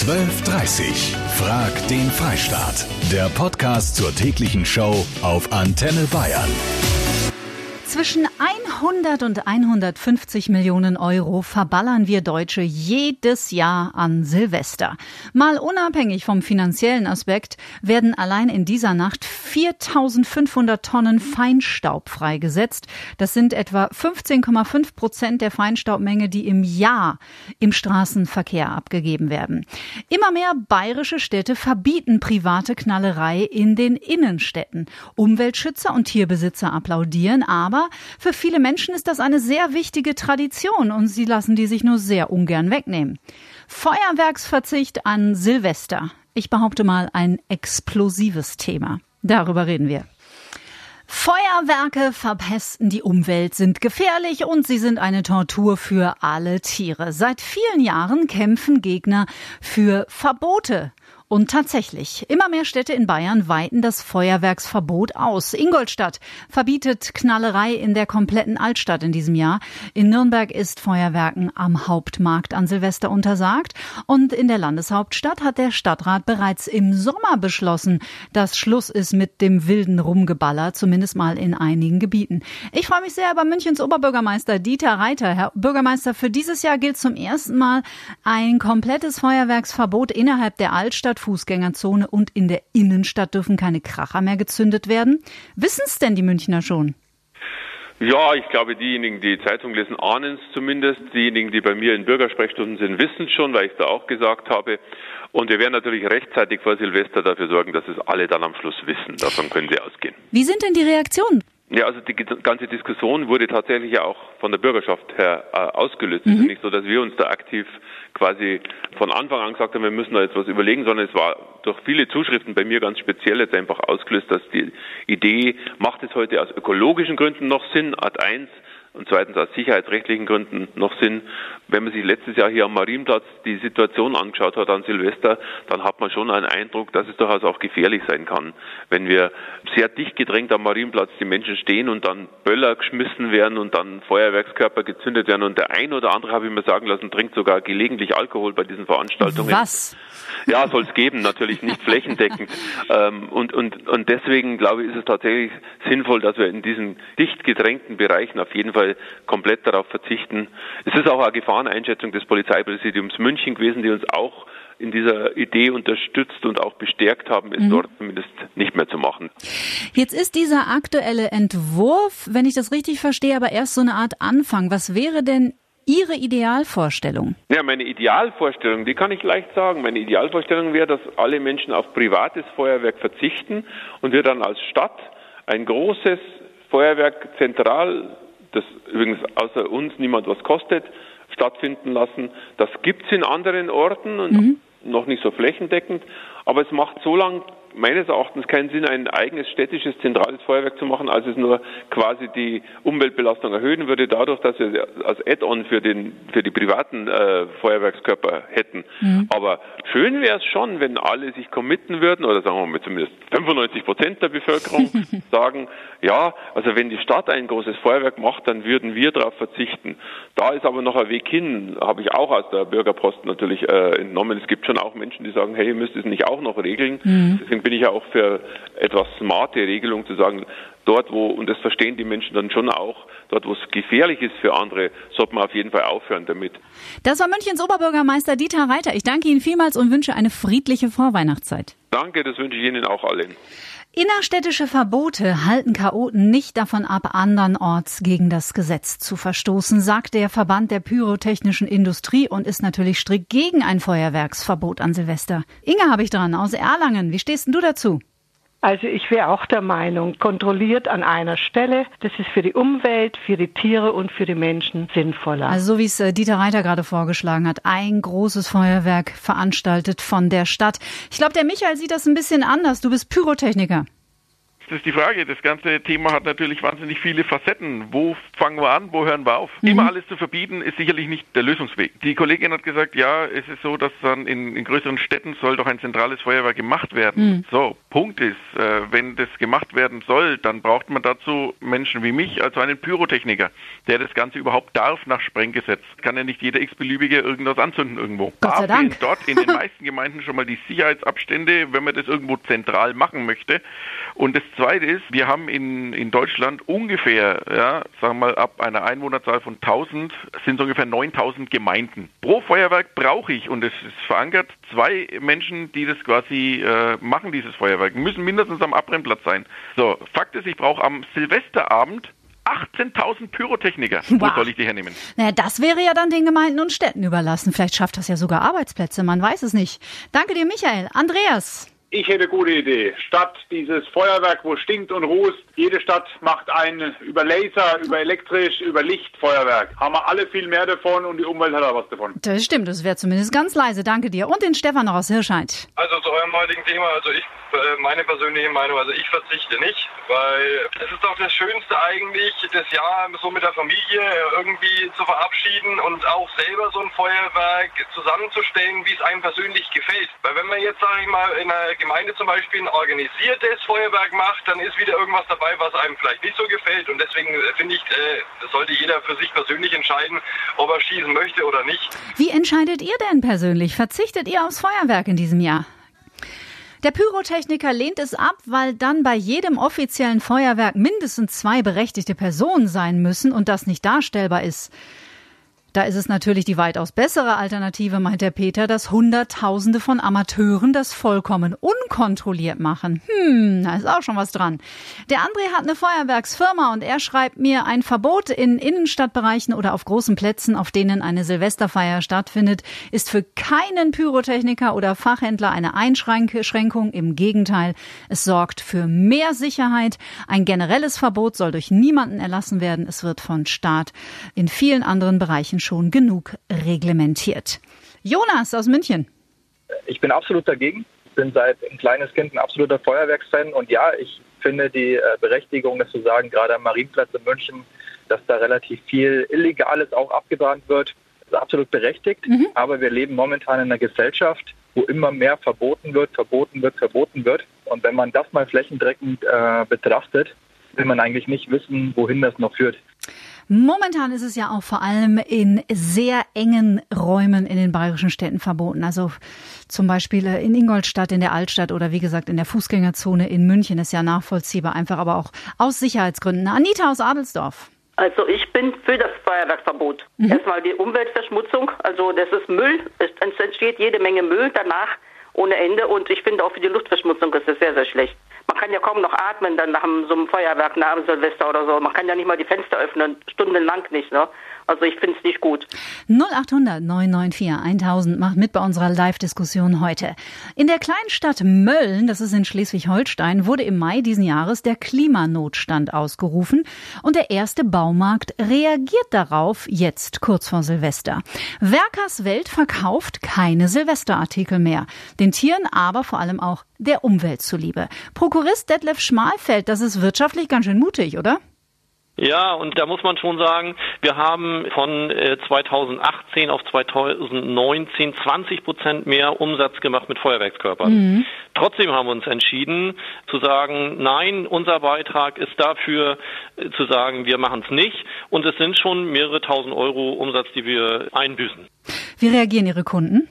12.30 Frag den Freistaat. Der Podcast zur täglichen Show auf Antenne Bayern. Zwischen 100 und 150 Millionen Euro verballern wir Deutsche jedes Jahr an Silvester. Mal unabhängig vom finanziellen Aspekt werden allein in dieser Nacht 4500 Tonnen Feinstaub freigesetzt. Das sind etwa 15,5 Prozent der Feinstaubmenge, die im Jahr im Straßenverkehr abgegeben werden. Immer mehr bayerische Städte verbieten private Knallerei in den Innenstädten. Umweltschützer und Tierbesitzer applaudieren, aber für viele Menschen ist das eine sehr wichtige Tradition und sie lassen die sich nur sehr ungern wegnehmen. Feuerwerksverzicht an Silvester. Ich behaupte mal ein explosives Thema. Darüber reden wir. Feuerwerke verpesten die Umwelt, sind gefährlich und sie sind eine Tortur für alle Tiere. Seit vielen Jahren kämpfen Gegner für Verbote und tatsächlich, immer mehr Städte in Bayern weiten das Feuerwerksverbot aus. Ingolstadt verbietet Knallerei in der kompletten Altstadt in diesem Jahr. In Nürnberg ist Feuerwerken am Hauptmarkt an Silvester untersagt. Und in der Landeshauptstadt hat der Stadtrat bereits im Sommer beschlossen, dass Schluss ist mit dem wilden Rumgeballer, zumindest mal in einigen Gebieten. Ich freue mich sehr über Münchens Oberbürgermeister Dieter Reiter. Herr Bürgermeister, für dieses Jahr gilt zum ersten Mal ein komplettes Feuerwerksverbot innerhalb der Altstadt Fußgängerzone und in der Innenstadt dürfen keine Kracher mehr gezündet werden. Wissen es denn die Münchner schon? Ja, ich glaube, diejenigen, die Zeitung lesen, ahnen es zumindest. Diejenigen, die bei mir in Bürgersprechstunden sind, wissen es schon, weil ich es da auch gesagt habe. Und wir werden natürlich rechtzeitig vor Silvester dafür sorgen, dass es alle dann am Schluss wissen. Davon können Sie ausgehen. Wie sind denn die Reaktionen? Ja, also die ganze Diskussion wurde tatsächlich ja auch von der Bürgerschaft her äh, ausgelöst. Mhm. Es ist nicht so, dass wir uns da aktiv quasi von Anfang an gesagt haben, wir müssen da jetzt was überlegen, sondern es war durch viele Zuschriften bei mir ganz speziell jetzt einfach ausgelöst, dass die Idee, macht es heute aus ökologischen Gründen noch Sinn, Art 1, und zweitens aus sicherheitsrechtlichen Gründen noch Sinn. Wenn man sich letztes Jahr hier am Marienplatz die Situation angeschaut hat an Silvester, dann hat man schon einen Eindruck, dass es durchaus auch gefährlich sein kann, wenn wir sehr dicht gedrängt am Marienplatz die Menschen stehen und dann Böller geschmissen werden und dann Feuerwerkskörper gezündet werden und der ein oder andere, habe ich mir sagen lassen, trinkt sogar gelegentlich Alkohol bei diesen Veranstaltungen. Was? Ja, soll es geben, natürlich nicht flächendeckend. Ähm, und, und, und deswegen glaube ich, ist es tatsächlich sinnvoll, dass wir in diesen dicht gedrängten Bereichen auf jeden Fall komplett darauf verzichten. Es ist auch eine Gefahreneinschätzung des Polizeipräsidiums München gewesen, die uns auch in dieser Idee unterstützt und auch bestärkt haben, es mhm. dort zumindest nicht mehr zu machen. Jetzt ist dieser aktuelle Entwurf, wenn ich das richtig verstehe, aber erst so eine Art Anfang. Was wäre denn Ihre Idealvorstellung? Ja, meine Idealvorstellung, die kann ich leicht sagen. Meine Idealvorstellung wäre, dass alle Menschen auf privates Feuerwerk verzichten und wir dann als Stadt ein großes Feuerwerk zentral das übrigens außer uns niemand was kostet, stattfinden lassen. Das gibt es in anderen Orten und mhm. noch nicht so flächendeckend, aber es macht so lang meines Erachtens keinen Sinn, ein eigenes städtisches zentrales Feuerwerk zu machen, als es nur quasi die Umweltbelastung erhöhen würde, dadurch, dass wir als Add-on für, den, für die privaten äh, Feuerwerkskörper hätten. Mhm. Aber schön wäre es schon, wenn alle sich committen würden, oder sagen wir mal zumindest 95 Prozent der Bevölkerung sagen, ja, also wenn die Stadt ein großes Feuerwerk macht, dann würden wir darauf verzichten. Da ist aber noch ein Weg hin, habe ich auch aus der Bürgerpost natürlich äh, entnommen. Es gibt schon auch Menschen, die sagen, hey, ihr müsst es nicht auch noch regeln. Mhm. Deswegen bin ich ja auch für etwas smarte Regelung zu sagen, dort wo, und das verstehen die Menschen dann schon auch, dort wo es gefährlich ist für andere, sollte man auf jeden Fall aufhören damit. Das war Münchens Oberbürgermeister Dieter Reiter. Ich danke Ihnen vielmals und wünsche eine friedliche Vorweihnachtszeit. Danke, das wünsche ich Ihnen auch allen. Innerstädtische Verbote halten Chaoten nicht davon ab, andernorts gegen das Gesetz zu verstoßen, sagt der Verband der pyrotechnischen Industrie und ist natürlich strikt gegen ein Feuerwerksverbot an Silvester. Inge habe ich dran aus Erlangen. Wie stehst denn du dazu? Also ich wäre auch der Meinung, kontrolliert an einer Stelle, das ist für die Umwelt, für die Tiere und für die Menschen sinnvoller. Also so wie es äh, Dieter Reiter gerade vorgeschlagen hat, ein großes Feuerwerk veranstaltet von der Stadt. Ich glaube, der Michael sieht das ein bisschen anders. Du bist Pyrotechniker. Das ist die Frage. Das ganze Thema hat natürlich wahnsinnig viele Facetten. Wo fangen wir an? Wo hören wir auf? Mhm. Immer alles zu verbieten ist sicherlich nicht der Lösungsweg. Die Kollegin hat gesagt, ja, es ist so, dass dann in, in größeren Städten soll doch ein zentrales Feuerwehr gemacht werden. Mhm. So, Punkt ist, äh, wenn das gemacht werden soll, dann braucht man dazu Menschen wie mich, also einen Pyrotechniker, der das Ganze überhaupt darf nach Sprenggesetz. Kann ja nicht jeder x-beliebige irgendwas anzünden irgendwo. Gott sei Dank. dort in den meisten Gemeinden schon mal die Sicherheitsabstände, wenn man das irgendwo zentral machen möchte. Und das Zweite ist, wir haben in, in Deutschland ungefähr, ja, sagen wir mal, ab einer Einwohnerzahl von 1000 sind es ungefähr 9000 Gemeinden. Pro Feuerwerk brauche ich, und es ist verankert, zwei Menschen, die das quasi äh, machen, dieses Feuerwerk. Müssen mindestens am Abbrennplatz sein. So, Fakt ist, ich brauche am Silvesterabend 18.000 Pyrotechniker. Wow. Wo soll ich die hernehmen? Naja, das wäre ja dann den Gemeinden und Städten überlassen. Vielleicht schafft das ja sogar Arbeitsplätze, man weiß es nicht. Danke dir, Michael. Andreas. Ich hätte eine gute Idee. Statt dieses Feuerwerk, wo stinkt und rußt, jede Stadt macht ein über Laser, über elektrisch, über Licht Feuerwerk. Haben wir alle viel mehr davon und die Umwelt hat auch was davon. Das stimmt, das wäre zumindest ganz leise. Danke dir. Und den Stefan noch aus Hirscheid. Also eurem heutigen Thema, also ich äh, meine persönliche Meinung, also ich verzichte nicht, weil es ist doch das Schönste eigentlich, das Jahr so mit der Familie irgendwie zu verabschieden und auch selber so ein Feuerwerk zusammenzustellen, wie es einem persönlich gefällt. Weil wenn man jetzt, sage ich mal, in einer Gemeinde zum Beispiel ein organisiertes Feuerwerk macht, dann ist wieder irgendwas dabei, was einem vielleicht nicht so gefällt. Und deswegen äh, finde ich, äh, sollte jeder für sich persönlich entscheiden, ob er schießen möchte oder nicht. Wie entscheidet ihr denn persönlich? Verzichtet ihr aufs Feuerwerk in diesem Jahr? Der Pyrotechniker lehnt es ab, weil dann bei jedem offiziellen Feuerwerk mindestens zwei berechtigte Personen sein müssen und das nicht darstellbar ist. Da ist es natürlich die weitaus bessere Alternative, meint der Peter, dass Hunderttausende von Amateuren das vollkommen unkontrolliert machen. Hm, da ist auch schon was dran. Der André hat eine Feuerwerksfirma und er schreibt mir, ein Verbot in Innenstadtbereichen oder auf großen Plätzen, auf denen eine Silvesterfeier stattfindet, ist für keinen Pyrotechniker oder Fachhändler eine Einschränkung. Im Gegenteil, es sorgt für mehr Sicherheit. Ein generelles Verbot soll durch niemanden erlassen werden. Es wird von Staat in vielen anderen Bereichen schon genug reglementiert. Jonas aus München. Ich bin absolut dagegen. Ich bin seit ein kleines Kind ein absoluter Feuerwerksfan und ja, ich finde die äh, Berechtigung, dass zu sagen, gerade am Marienplatz in München, dass da relativ viel Illegales auch abgebrannt wird, ist absolut berechtigt. Mhm. Aber wir leben momentan in einer Gesellschaft, wo immer mehr verboten wird, verboten wird, verboten wird. Und wenn man das mal flächendeckend äh, betrachtet, will man eigentlich nicht wissen, wohin das noch führt. Momentan ist es ja auch vor allem in sehr engen Räumen in den bayerischen Städten verboten. Also zum Beispiel in Ingolstadt, in der Altstadt oder wie gesagt in der Fußgängerzone in München ist ja nachvollziehbar, einfach aber auch aus Sicherheitsgründen. Anita aus Adelsdorf. Also ich bin für das Feuerwerkverbot. Mhm. Erstmal die Umweltverschmutzung, also das ist Müll, es entsteht jede Menge Müll danach ohne Ende und ich finde auch für die Luftverschmutzung ist es sehr, sehr schlecht. Man kann ja kaum noch atmen dann nach so einem Feuerwerk, nach dem Silvester oder so. Man kann ja nicht mal die Fenster öffnen, stundenlang nicht. Ne? Also ich finde es nicht gut. 0800 994 1000 macht mit bei unserer Live-Diskussion heute. In der Kleinstadt Mölln, das ist in Schleswig-Holstein, wurde im Mai diesen Jahres der Klimanotstand ausgerufen und der erste Baumarkt reagiert darauf jetzt kurz vor Silvester. Werkers Welt verkauft keine Silvesterartikel mehr, den Tieren aber vor allem auch der Umwelt zuliebe. Prokurist Detlef Schmalfeld, das ist wirtschaftlich ganz schön mutig, oder? Ja, und da muss man schon sagen, wir haben von 2018 äh, auf 2019 20 Prozent mehr Umsatz gemacht mit Feuerwerkskörpern. Mhm. Trotzdem haben wir uns entschieden zu sagen, nein, unser Beitrag ist dafür äh, zu sagen, wir machen es nicht. Und es sind schon mehrere tausend Euro Umsatz, die wir einbüßen. Wie reagieren Ihre Kunden?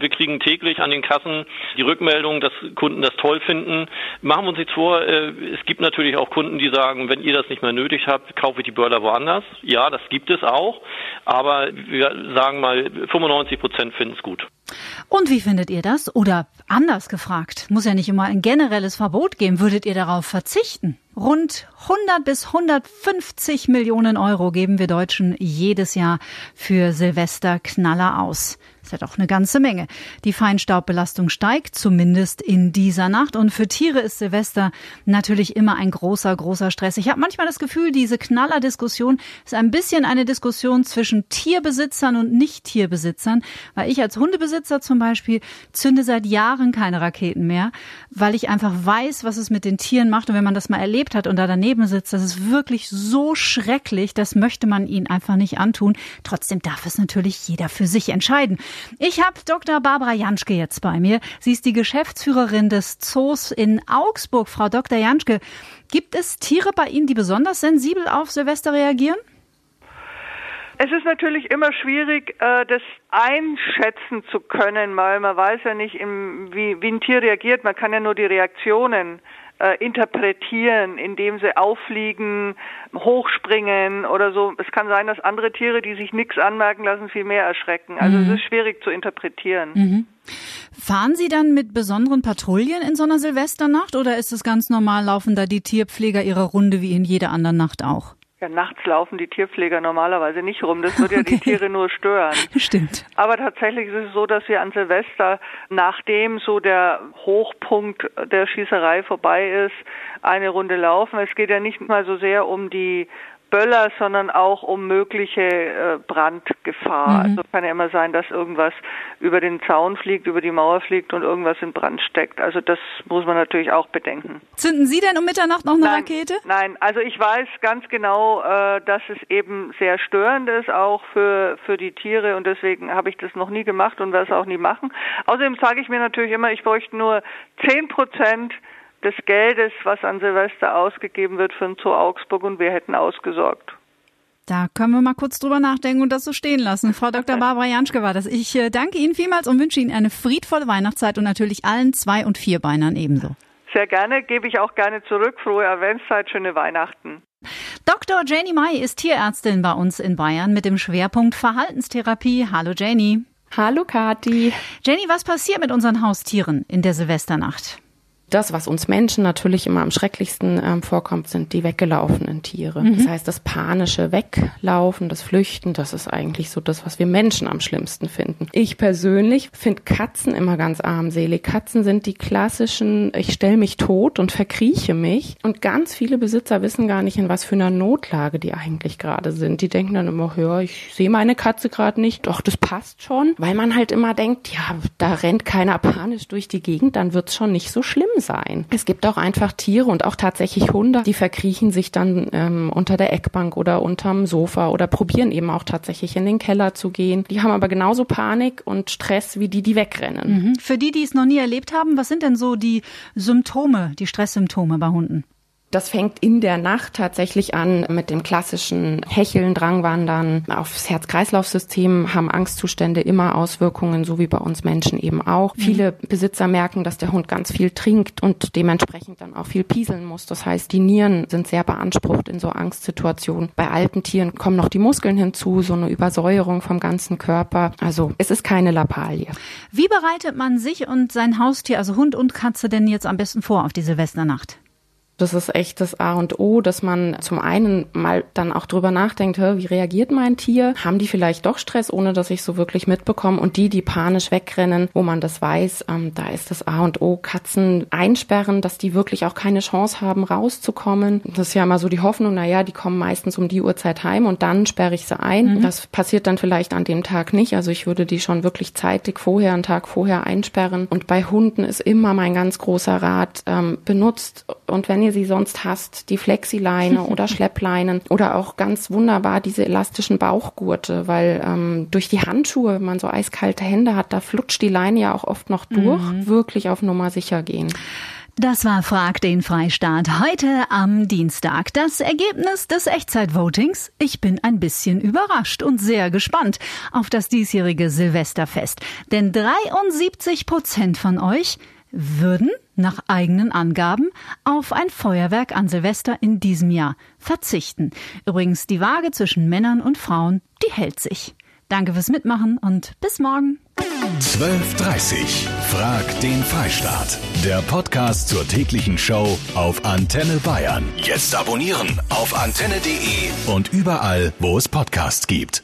Wir kriegen täglich an den Kassen die Rückmeldung, dass Kunden das toll finden. Machen wir uns nichts vor, äh, es gibt natürlich auch Kunden, die sagen, wenn ihr das nicht mehr nötig habt, kaufe ich die Börder woanders. Ja, das gibt es auch, aber wir sagen mal, 95 Prozent finden es gut. Und wie findet ihr das? Oder anders gefragt, muss ja nicht immer ein generelles Verbot geben, würdet ihr darauf verzichten? Rund 100 bis 150 Millionen Euro geben wir Deutschen jedes Jahr für Silvesterknaller aus. Das ist ja doch eine ganze Menge. Die Feinstaubbelastung steigt, zumindest in dieser Nacht. Und für Tiere ist Silvester natürlich immer ein großer, großer Stress. Ich habe manchmal das Gefühl, diese Knallerdiskussion ist ein bisschen eine Diskussion zwischen Tierbesitzern und Nicht-Tierbesitzern. Weil ich als Hundebesitzer zum Beispiel zünde seit Jahren keine Raketen mehr, weil ich einfach weiß, was es mit den Tieren macht. Und wenn man das mal erlebt hat und da daneben sitzt, das ist wirklich so schrecklich, das möchte man ihnen einfach nicht antun. Trotzdem darf es natürlich jeder für sich entscheiden. Ich habe Dr. Barbara Janschke jetzt bei mir. Sie ist die Geschäftsführerin des Zoos in Augsburg. Frau Dr. Janschke, gibt es Tiere bei Ihnen, die besonders sensibel auf Silvester reagieren? Es ist natürlich immer schwierig, äh, das einschätzen zu können, weil man weiß ja nicht, wie, wie ein Tier reagiert. Man kann ja nur die Reaktionen äh, interpretieren, indem sie auffliegen, hochspringen oder so. Es kann sein, dass andere Tiere, die sich nichts anmerken lassen, viel mehr erschrecken. Also mhm. es ist schwierig zu interpretieren. Mhm. Fahren Sie dann mit besonderen Patrouillen in so einer Silvesternacht oder ist es ganz normal, laufen da die Tierpfleger ihre Runde wie in jeder anderen Nacht auch? Ja, nachts laufen die Tierpfleger normalerweise nicht rum. Das würde okay. ja die Tiere nur stören. Stimmt. Aber tatsächlich ist es so, dass wir an Silvester, nachdem so der Hochpunkt der Schießerei vorbei ist, eine Runde laufen. Es geht ja nicht mal so sehr um die Böller, sondern auch um mögliche äh, Brandgefahr. Mhm. Also kann ja immer sein, dass irgendwas über den Zaun fliegt, über die Mauer fliegt und irgendwas in Brand steckt. Also das muss man natürlich auch bedenken. Zünden Sie denn um Mitternacht noch eine nein, Rakete? Nein, also ich weiß ganz genau, äh, dass es eben sehr störend ist, auch für, für die Tiere und deswegen habe ich das noch nie gemacht und werde es auch nie machen. Außerdem sage ich mir natürlich immer, ich bräuchte nur zehn Prozent des Geldes, was an Silvester ausgegeben wird für den Zoo Augsburg und wir hätten ausgesorgt. Da können wir mal kurz drüber nachdenken und das so stehen lassen. Frau Dr. Barbara Janschke war das. Ich äh, danke Ihnen vielmals und wünsche Ihnen eine friedvolle Weihnachtszeit und natürlich allen Zwei- und Vierbeinern ebenso. Sehr gerne, gebe ich auch gerne zurück. Frohe Adventszeit, schöne Weihnachten. Dr. Janie May ist Tierärztin bei uns in Bayern mit dem Schwerpunkt Verhaltenstherapie. Hallo Janie. Hallo Kati. Janie, was passiert mit unseren Haustieren in der Silvesternacht? Das, was uns Menschen natürlich immer am schrecklichsten ähm, vorkommt, sind die weggelaufenen Tiere. Mhm. Das heißt, das panische Weglaufen, das Flüchten, das ist eigentlich so das, was wir Menschen am schlimmsten finden. Ich persönlich finde Katzen immer ganz armselig. Katzen sind die klassischen, ich stelle mich tot und verkrieche mich. Und ganz viele Besitzer wissen gar nicht, in was für einer Notlage die eigentlich gerade sind. Die denken dann immer, ja, ich sehe meine Katze gerade nicht. Doch, das passt schon. Weil man halt immer denkt, ja, da rennt keiner panisch durch die Gegend, dann wird's schon nicht so schlimm sein. Es gibt auch einfach Tiere und auch tatsächlich Hunde, die verkriechen sich dann ähm, unter der Eckbank oder unterm Sofa oder probieren eben auch tatsächlich in den Keller zu gehen. Die haben aber genauso Panik und Stress wie die, die wegrennen. Mhm. Für die, die es noch nie erlebt haben, was sind denn so die Symptome, die Stresssymptome bei Hunden? Das fängt in der Nacht tatsächlich an mit dem klassischen Hecheln, Drangwandern. Aufs Herz-Kreislauf-System haben Angstzustände immer Auswirkungen, so wie bei uns Menschen eben auch. Mhm. Viele Besitzer merken, dass der Hund ganz viel trinkt und dementsprechend dann auch viel pieseln muss. Das heißt, die Nieren sind sehr beansprucht in so Angstsituationen. Bei alten Tieren kommen noch die Muskeln hinzu, so eine Übersäuerung vom ganzen Körper. Also es ist keine Lappalie. Wie bereitet man sich und sein Haustier, also Hund und Katze, denn jetzt am besten vor auf die Silvesternacht? Das ist echt das A und O, dass man zum einen mal dann auch drüber nachdenkt, wie reagiert mein Tier? Haben die vielleicht doch Stress, ohne dass ich so wirklich mitbekomme? Und die, die panisch wegrennen, wo man das weiß, ähm, da ist das A und O, Katzen einsperren, dass die wirklich auch keine Chance haben, rauszukommen. Das ist ja immer so die Hoffnung, na ja, die kommen meistens um die Uhrzeit heim und dann sperre ich sie ein. Mhm. Das passiert dann vielleicht an dem Tag nicht. Also ich würde die schon wirklich zeitig vorher, einen Tag vorher einsperren. Und bei Hunden ist immer mein ganz großer Rat, ähm, benutzt und wenn ihr ihr sie sonst hast, die Flexileine oder Schleppleinen oder auch ganz wunderbar diese elastischen Bauchgurte, weil ähm, durch die Handschuhe, wenn man so eiskalte Hände hat, da flutscht die Leine ja auch oft noch durch, mhm. wirklich auf Nummer sicher gehen. Das war Frag den Freistaat heute am Dienstag. Das Ergebnis des Echtzeitvotings? Ich bin ein bisschen überrascht und sehr gespannt auf das diesjährige Silvesterfest. Denn 73 Prozent von euch würden nach eigenen Angaben auf ein Feuerwerk an Silvester in diesem Jahr verzichten. Übrigens, die Waage zwischen Männern und Frauen, die hält sich. Danke fürs Mitmachen und bis morgen. 12.30 Frag den Freistaat. Der Podcast zur täglichen Show auf Antenne Bayern. Jetzt abonnieren auf antenne.de und überall, wo es Podcasts gibt.